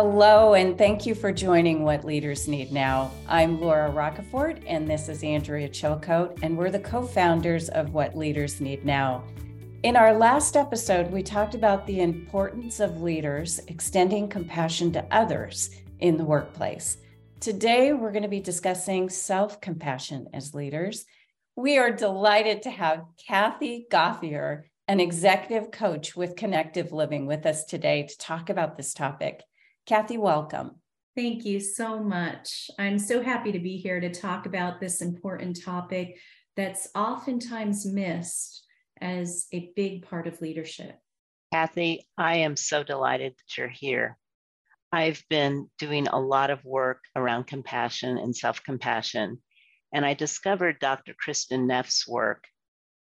Hello, and thank you for joining What Leaders Need Now. I'm Laura Roccaforte, and this is Andrea Chilcote, and we're the co founders of What Leaders Need Now. In our last episode, we talked about the importance of leaders extending compassion to others in the workplace. Today, we're going to be discussing self compassion as leaders. We are delighted to have Kathy Gauthier, an executive coach with Connective Living, with us today to talk about this topic. Kathy, welcome. Thank you so much. I'm so happy to be here to talk about this important topic that's oftentimes missed as a big part of leadership. Kathy, I am so delighted that you're here. I've been doing a lot of work around compassion and self compassion, and I discovered Dr. Kristin Neff's work.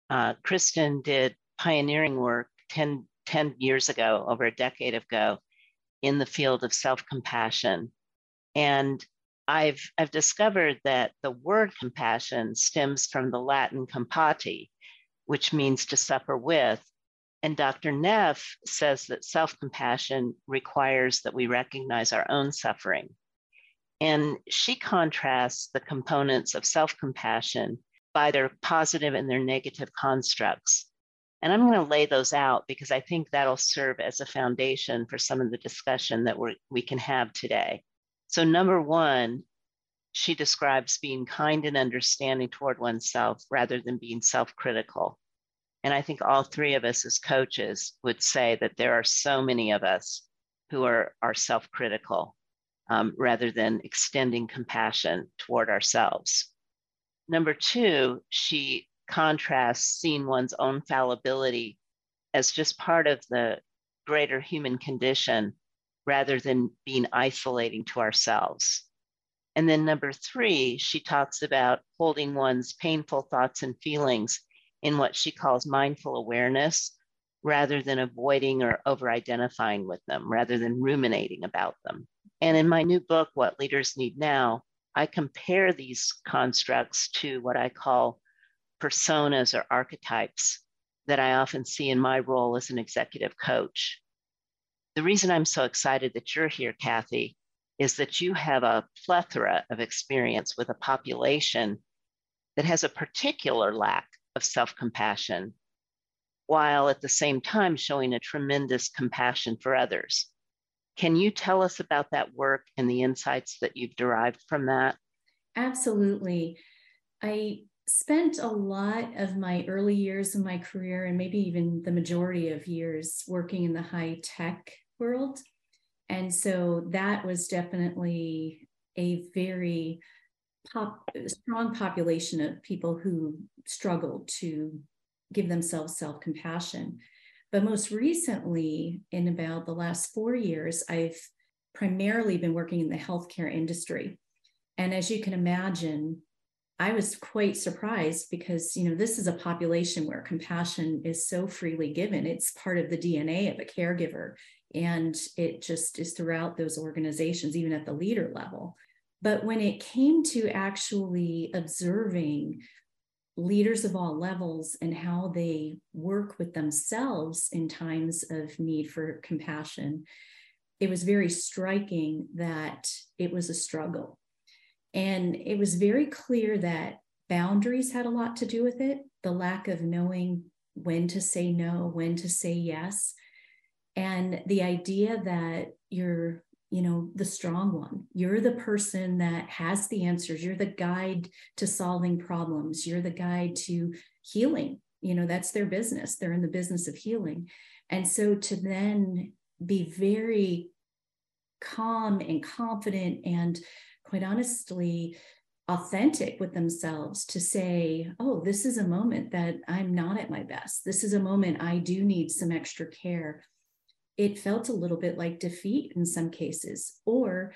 Uh, Kristin did pioneering work 10, 10 years ago, over a decade ago, in the field of self-compassion. And I've, I've discovered that the word compassion stems from the Latin compati, which means to suffer with. And Dr. Neff says that self compassion requires that we recognize our own suffering. And she contrasts the components of self compassion by their positive and their negative constructs. And I'm going to lay those out because I think that'll serve as a foundation for some of the discussion that we we can have today. So, number one, she describes being kind and understanding toward oneself rather than being self critical. And I think all three of us as coaches would say that there are so many of us who are, are self critical um, rather than extending compassion toward ourselves. Number two, she contrasts seeing one's own fallibility as just part of the greater human condition rather than being isolating to ourselves. And then number three, she talks about holding one's painful thoughts and feelings in what she calls mindful awareness rather than avoiding or over identifying with them, rather than ruminating about them. And in my new book, What Leaders Need Now, I compare these constructs to what I call personas or archetypes that I often see in my role as an executive coach. The reason I'm so excited that you're here, Kathy, is that you have a plethora of experience with a population that has a particular lack of self compassion, while at the same time showing a tremendous compassion for others. Can you tell us about that work and the insights that you've derived from that? Absolutely. I spent a lot of my early years of my career and maybe even the majority of years working in the high tech world. And so that was definitely a very pop, strong population of people who struggled to give themselves self compassion. But most recently, in about the last four years, I've primarily been working in the healthcare industry. And as you can imagine, I was quite surprised because, you know, this is a population where compassion is so freely given. It's part of the DNA of a caregiver. And it just is throughout those organizations, even at the leader level. But when it came to actually observing leaders of all levels and how they work with themselves in times of need for compassion, it was very striking that it was a struggle and it was very clear that boundaries had a lot to do with it the lack of knowing when to say no, when to say yes. And the idea that you're, you know, the strong one, you're the person that has the answers, you're the guide to solving problems, you're the guide to healing. You know, that's their business. They're in the business of healing. And so to then be very calm and confident and quite honestly authentic with themselves to say, oh, this is a moment that I'm not at my best. This is a moment I do need some extra care. It felt a little bit like defeat in some cases, or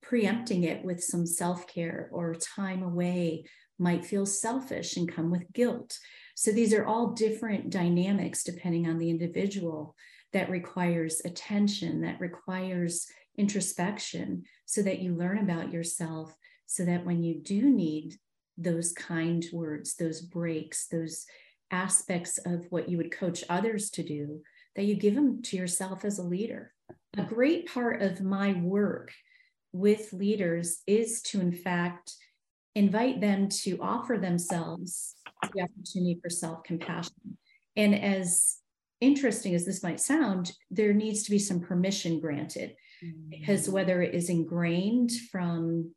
preempting it with some self care or time away might feel selfish and come with guilt. So these are all different dynamics depending on the individual that requires attention, that requires introspection so that you learn about yourself so that when you do need those kind words those breaks those aspects of what you would coach others to do that you give them to yourself as a leader a great part of my work with leaders is to, in fact, invite them to offer themselves the opportunity for self compassion. And as interesting as this might sound, there needs to be some permission granted. Because mm-hmm. whether it is ingrained from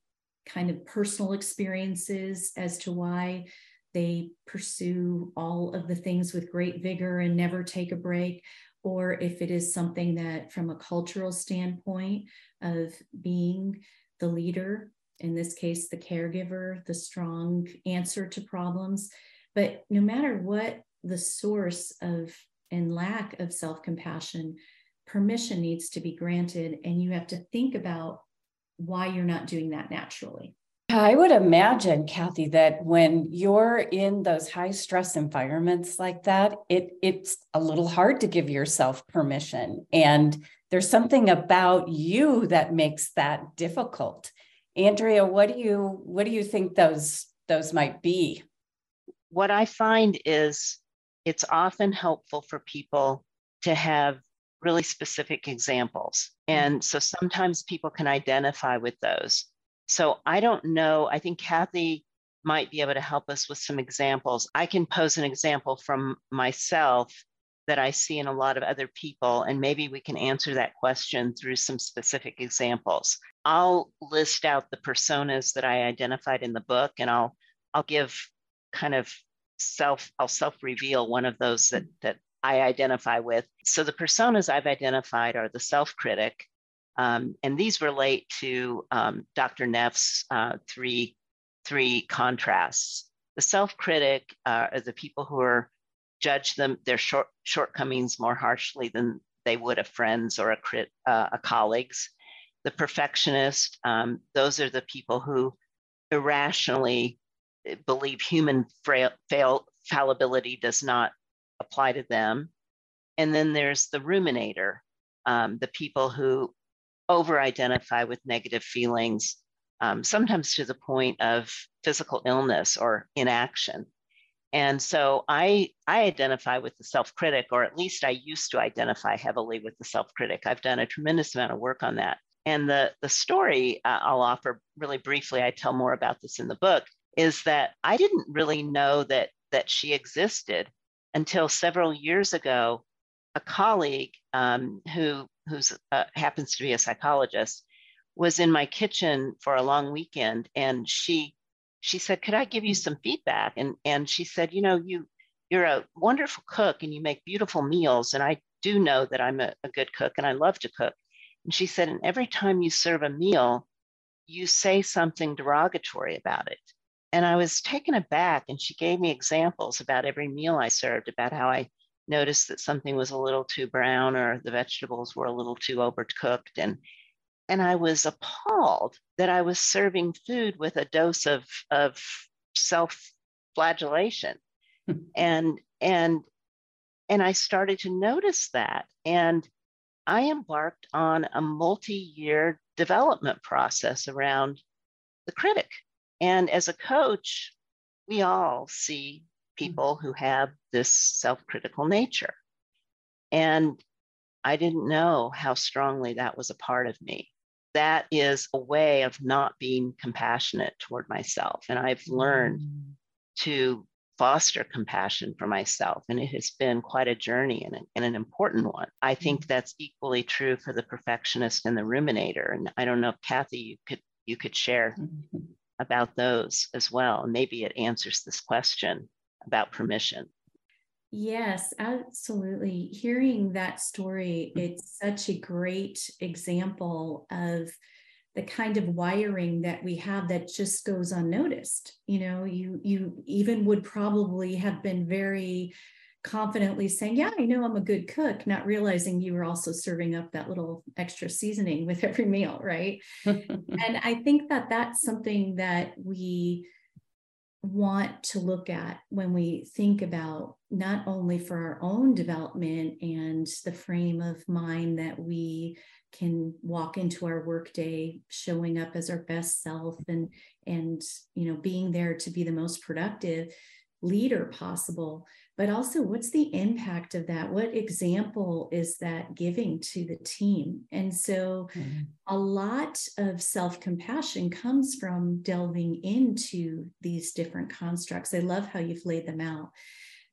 kind of personal experiences as to why they pursue all of the things with great vigor and never take a break, or if it is something that, from a cultural standpoint of being the leader, in this case, the caregiver, the strong answer to problems. But no matter what the source of and lack of self compassion, permission needs to be granted. And you have to think about why you're not doing that naturally. I would imagine, Kathy, that when you're in those high stress environments like that, it it's a little hard to give yourself permission. And there's something about you that makes that difficult. Andrea, what do you what do you think those those might be? What I find is it's often helpful for people to have really specific examples. Mm-hmm. And so sometimes people can identify with those. So I don't know. I think Kathy might be able to help us with some examples. I can pose an example from myself that I see in a lot of other people, and maybe we can answer that question through some specific examples. I'll list out the personas that I identified in the book, and I'll I'll give kind of self i'll self reveal one of those that that i identify with. So the personas i've identified are the self critic um, and these relate to um, dr neff's uh, three three contrasts. The self critic uh, are the people who are judge them their short shortcomings more harshly than they would a friends or a crit, uh, a colleagues. The perfectionist um, those are the people who irrationally believe human frail, fail, fallibility does not apply to them. And then there's the ruminator, um, the people who over identify with negative feelings, um, sometimes to the point of physical illness or inaction. And so I, I identify with the self critic, or at least I used to identify heavily with the self critic. I've done a tremendous amount of work on that. And the, the story uh, I'll offer really briefly, I tell more about this in the book, is that I didn't really know that that she existed until several years ago. A colleague um, who who's uh, happens to be a psychologist was in my kitchen for a long weekend, and she she said, "Could I give you some feedback?" And and she said, "You know, you you're a wonderful cook and you make beautiful meals, and I do know that I'm a, a good cook and I love to cook." And she said, "And every time you serve a meal, you say something derogatory about it." And I was taken aback, and she gave me examples about every meal I served, about how I noticed that something was a little too brown or the vegetables were a little too overcooked. And, and I was appalled that I was serving food with a dose of, of self flagellation. and, and, and I started to notice that. And I embarked on a multi year development process around the critic and as a coach, we all see people who have this self critical nature. And I didn't know how strongly that was a part of me. That is a way of not being compassionate toward myself. And I've learned mm. to foster compassion for myself. And it has been quite a journey and, and an important one. I think mm. that's equally true for the perfectionist and the ruminator. And I don't know if Kathy, you could you could share mm-hmm about those as well. Maybe it answers this question about permission. Yes, absolutely. Hearing that story, it's such a great example of the kind of wiring that we have that just goes unnoticed. You know, you you even would probably have been very confidently saying, Yeah, I know I'm a good cook, not realizing you were also serving up that little extra seasoning with every meal, right? and I think that that's something that we want to look at when we think about not only for our own development and the frame of mind that we can walk into our workday showing up as our best self and and you know being there to be the most productive leader possible but also what's the impact of that? What example is that giving to the team? And so mm-hmm. a lot of self-compassion comes from delving into these different constructs. I love how you've laid them out.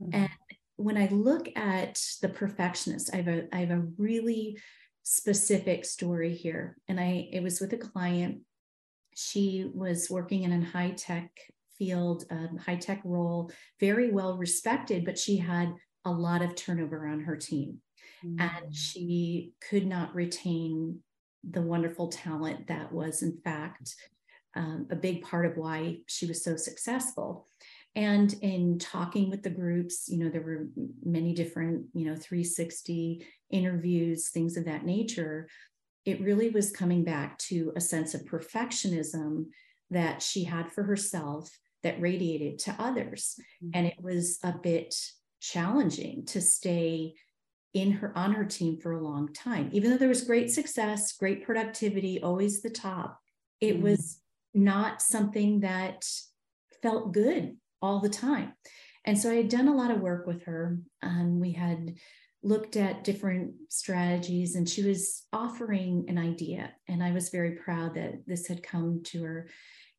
Mm-hmm. and when i look at the perfectionist i have a i have a really specific story here. And i it was with a client. She was working in a high tech field, um, high tech role, very well respected, but she had a lot of turnover on her team. Mm-hmm. And mm. she could not retain the wonderful talent that was, in fact, um, a big part of why she was so successful. And in talking with the groups, you know, there were many different, you know, 360 interviews, things of that nature. It really was coming back to a sense of perfectionism that she had for herself that radiated to others. Mm-hmm. And it was a bit challenging to stay in her on her team for a long time. Even though there was great success, great productivity, always the top, it mm-hmm. was not something that felt good all the time. And so I had done a lot of work with her. and we had looked at different strategies, and she was offering an idea. And I was very proud that this had come to her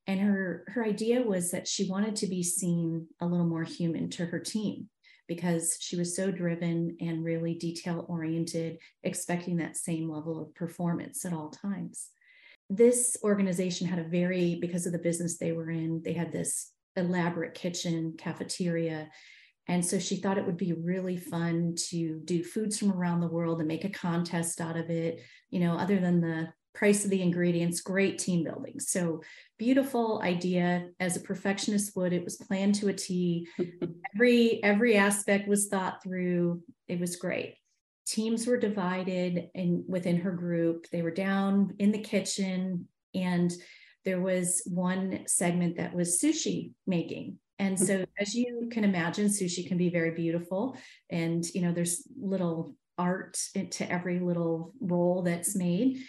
and her her idea was that she wanted to be seen a little more human to her team because she was so driven and really detail oriented expecting that same level of performance at all times. This organization had a very because of the business they were in they had this elaborate kitchen cafeteria. And so she thought it would be really fun to do foods from around the world and make a contest out of it you know other than the price of the ingredients, great team building. So beautiful idea as a perfectionist would. It was planned to a T. every every aspect was thought through. It was great. Teams were divided and within her group. They were down in the kitchen and there was one segment that was sushi making. And so as you can imagine, sushi can be very beautiful. And you know, there's little art to every little roll that's made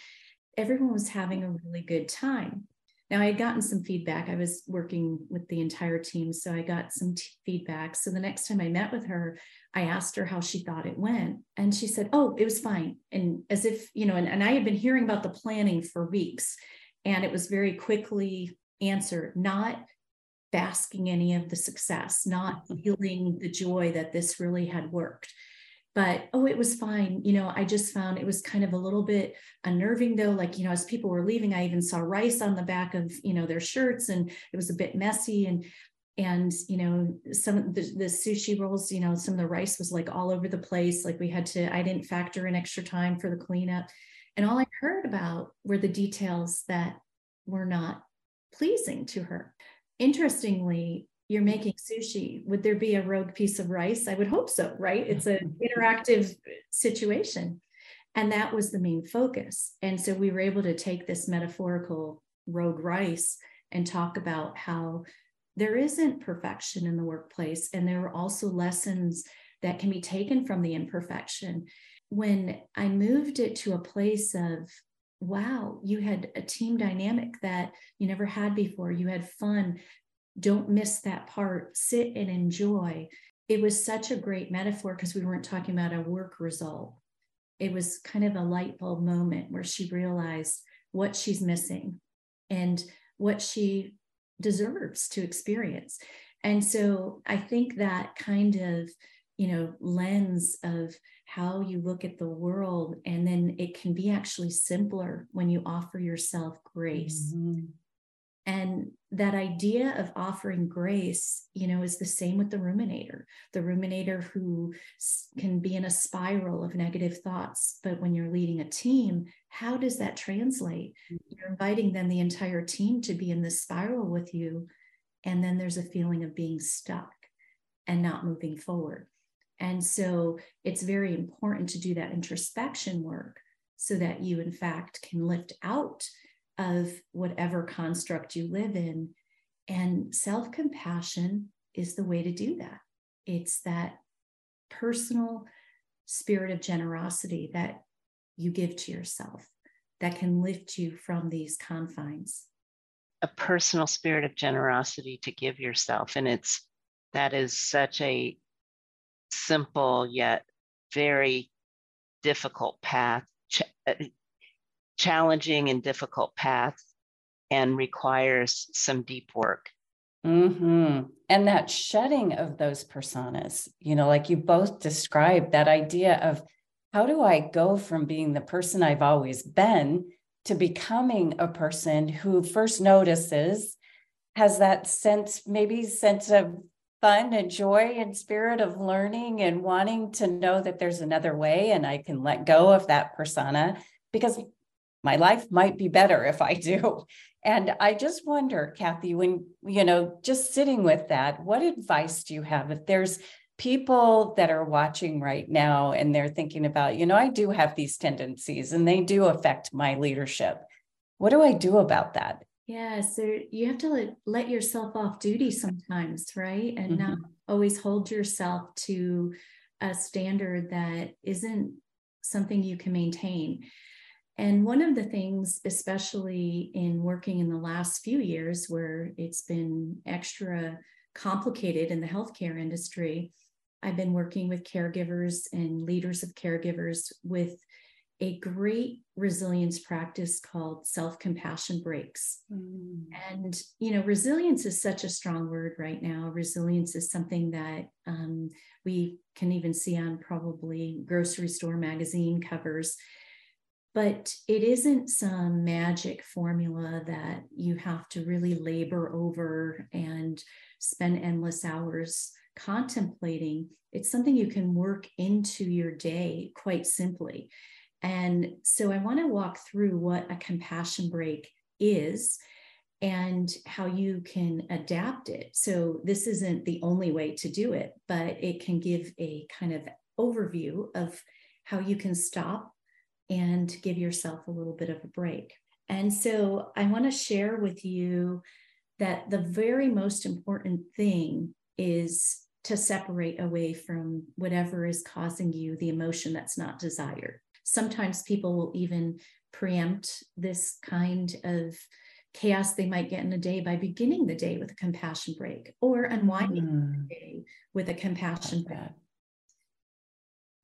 everyone was having a really good time. Now, I had gotten some feedback. I was working with the entire team, so I got some t- feedback. So the next time I met with her, I asked her how she thought it went. And she said, Oh, it was fine. And as if, you know, and, and I had been hearing about the planning for weeks, and it was very quickly answered, not basking any of the success, not feeling the joy that this really had worked but oh it was fine. You know i just found it was kind of a little bit unnerving though like you know as people were leaving i even saw rice on the back of you know their shirts and it was a bit messy and and you know some of the, the sushi rolls you know some of the rice was like all over the place like we had to i didn't factor in extra time for the cleanup and all i heard about were the details that were not pleasing to her. Interestingly you're making sushi would there be a rogue piece of rice? I would hope so right? It's an interactive situation. And that was the main focus. And so we were able to take this metaphorical rogue rice and talk about how there isn't perfection in the workplace and there are also lessons that can be taken from the imperfection. When i moved it to a place of wow you had a team dynamic that you never had before. You had fun don't miss that part sit and enjoy. It was such a great metaphor because we weren't talking about a work result. It was kind of a light bulb moment where she realized what she's missing and what she deserves to experience. And so i think that kind of you know lens of how you look at the world and then it can be actually simpler when you offer yourself grace. Mm-hmm. And that idea of offering grace, you know, is the same with the ruminator, the ruminator who can be in a spiral of negative thoughts. But when you're leading a team, how does that translate? Mm-hmm. You're inviting then the entire team to be in this spiral with you. And then there's a feeling of being stuck and not moving forward. And so it's very important to do that introspection work so that you, in fact, can lift out of whatever construct you live in. And self compassion is the way to do that. It's that personal spirit of generosity that you give to yourself that can lift you from these confines. A personal spirit of generosity to give yourself. And it's That is such a simple yet very difficult path, uh, challenging and difficult path, and requires some deep work. Mm-hmm. And that shedding of those personas, you know, like you both described, that idea of how do I go from being the person I've always been to becoming a person who first notices, has that sense, maybe sense of fun and joy and spirit of learning and wanting to know that there's another way and I can let go of that persona because my life might be better if I do. And I just wonder, Kathy, when, you know, just sitting with that, what advice do you have if there's people that are watching right now and they're thinking about, you know, I do have these tendencies and they do affect my leadership. What do I do about that? Yeah, so you have to let, let yourself off duty sometimes, right? And mm-hmm. not always hold yourself to a standard that isn't something you can maintain. And one of the things, especially in working in the last few years, where it's been extra complicated in the healthcare industry, I've been working with caregivers and leaders of caregivers with a great resilience practice called self compassion breaks. Mm. And, you know, resilience is such a strong word right now. Resilience is something that um, we can even see on probably grocery store magazine covers. But it isn't some magic formula that you have to really labor over and spend endless hours contemplating. It's something you can work into your day quite simply. And so I want to walk through what a compassion break is and how you can adapt it. So this isn't the only way to do it, but it can give a kind of overview of how you can stop and give yourself a little bit of a break. And so I want to share with you that the very most important thing is to separate away from whatever is causing you the emotion that's not desired sometimes people will even preempt this kind of chaos they might get in a day by beginning the day with a compassion break or unwinding mm. the day with a compassion break.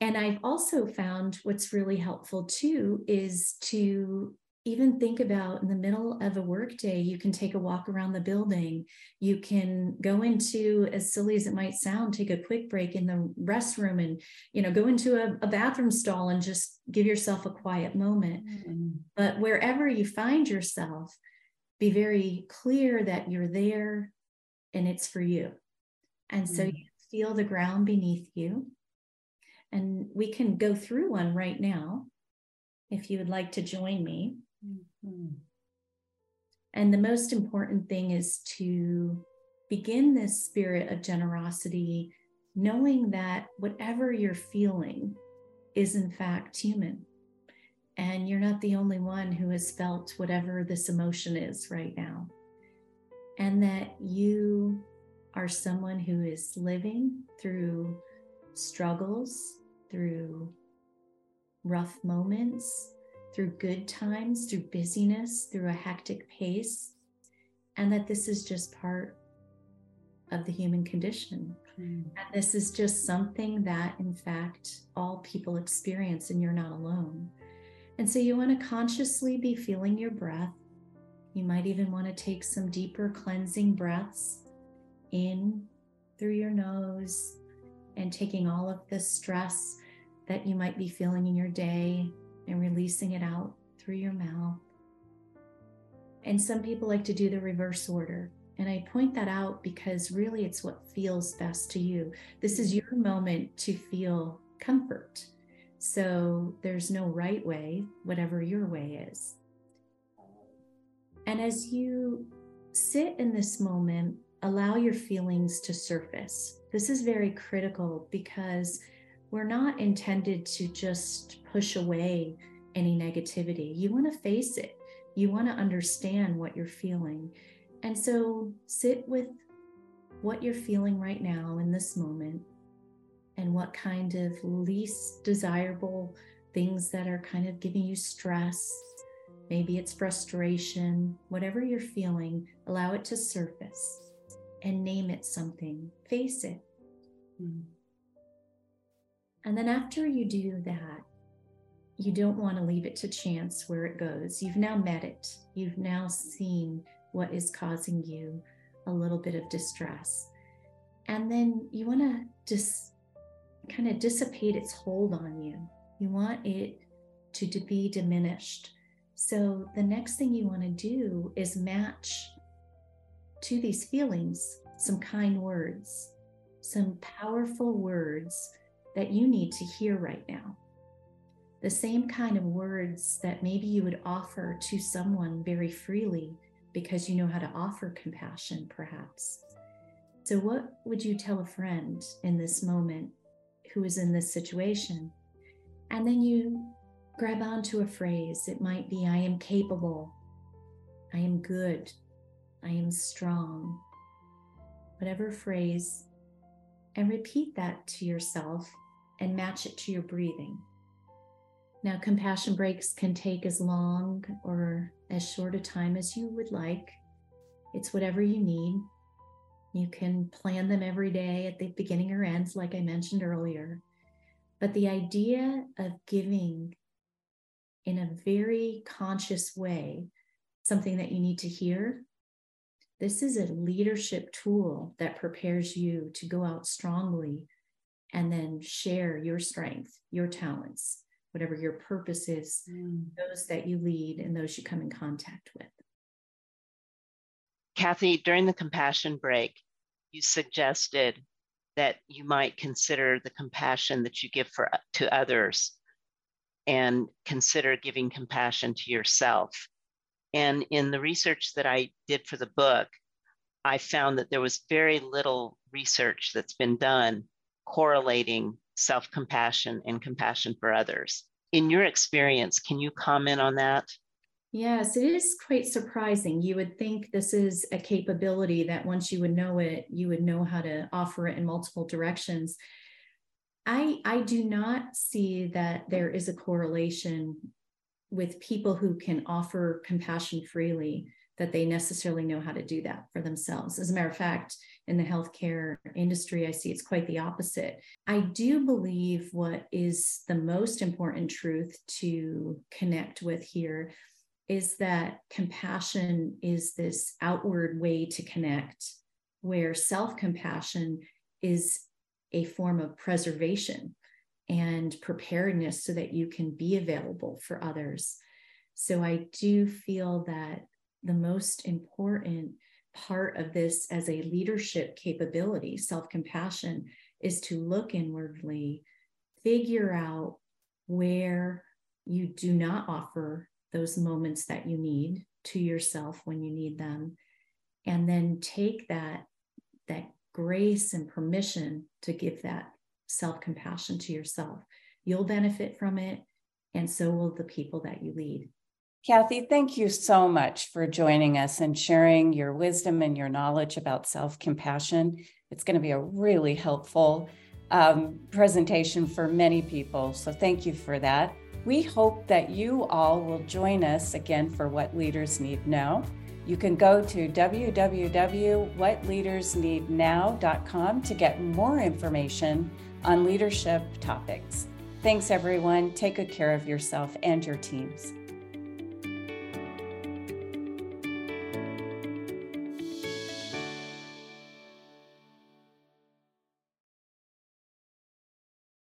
And I've also found what's really helpful too is to even think about in the middle of a workday, you can take a walk around the building. You can go into, as silly as it might sound, take a quick break in the restroom and, you know, go into a, a bathroom stall and just give yourself a quiet moment. Mm-hmm. But wherever you find yourself, be very clear that you're there and it's for you. And mm-hmm. so you feel the ground beneath you. And we can go through one right now if you would like to join me. Mm-hmm. And the most important thing is to begin this spirit of generosity, knowing that whatever you're feeling is in fact human. And you're not the only one who has felt whatever this emotion is right now. And that you are someone who is living through struggles, through rough moments, through good times, through busyness, through a hectic pace, and that this is just part of the human condition. Mm. And this is just something that, in fact, all people experience, and you're not alone. And so you want to consciously be feeling your breath. You might even want to take some deeper cleansing breaths in through your nose and taking all of the stress that you might be feeling in your day and releasing it out through your mouth. And some people like to do the reverse order. And I point that out because really it's what feels best to you. This is your moment to feel comfort. So there's no right way, whatever your way is. And as you sit in this moment, allow your feelings to surface. This is very critical because we're not intended to just push away any negativity. You want to face it, you want to understand what you're feeling. And so sit with what you're feeling right now in this moment and what kind of least desirable things that are kind of giving you stress. Maybe it's frustration, whatever you're feeling, allow it to surface. And name it something, face it. Mm. And then after you do that, you don't want to leave it to chance where it goes. You've now met it, you've now seen what is causing you a little bit of distress. And then you want to just kind of dissipate its hold on you. You want it to, to be diminished. So the next thing you want to do is match to these feelings some kind words, some powerful words that you need to hear right now. The same kind of words that maybe you would offer to someone very freely because you know how to offer compassion, perhaps. So, what would you tell a friend in this moment who is in this situation? And then you grab onto a phrase. It might be, I am capable, I am good, I am strong. Whatever phrase, and repeat that to yourself and match it to your breathing. Now, compassion breaks can take as long or as short a time as you would like. It's whatever you need. You can plan them every day at the beginning or ends, like I mentioned earlier. But the idea of giving in a very conscious way something that you need to hear, this is a leadership tool that prepares you to go out strongly and then share your strength, your talents, whatever your purpose is, mm. those that you lead and those you come in contact with. Kathy, during the compassion break, you suggested that you might consider the compassion that you give for to others and consider giving compassion to yourself. And in the research that I did for the book, I found that there was very little research that's been done correlating self compassion and compassion for others. In your experience, can you comment on that? Yes, it is quite surprising. You would think this is a capability that once you would know it, you would know how to offer it in multiple directions. I, I do not see that there is a correlation with people who can offer compassion freely that they necessarily know how to do that for themselves. As a matter of fact, in the healthcare industry, I see it's quite the opposite. I do believe what is the most important truth to connect with here is that compassion is this outward way to connect, where self compassion is a form of preservation and preparedness so that you can be available for others. So I do feel that the most important part of this as a leadership capability, self compassion, is to look inwardly, figure out where you do not offer those moments that you need to yourself when you need them and then take that that grace and permission to give that self-compassion to yourself you'll benefit from it and so will the people that you lead Kathy, thank you so much for joining us and sharing your wisdom and your knowledge about self compassion. It's going to be a really helpful um, presentation for many people. So, thank you for that. We hope that you all will join us again for What Leaders Need Now. You can go to www.whatleadersneednow.com to get more information on leadership topics. Thanks, everyone. Take good care of yourself and your teams.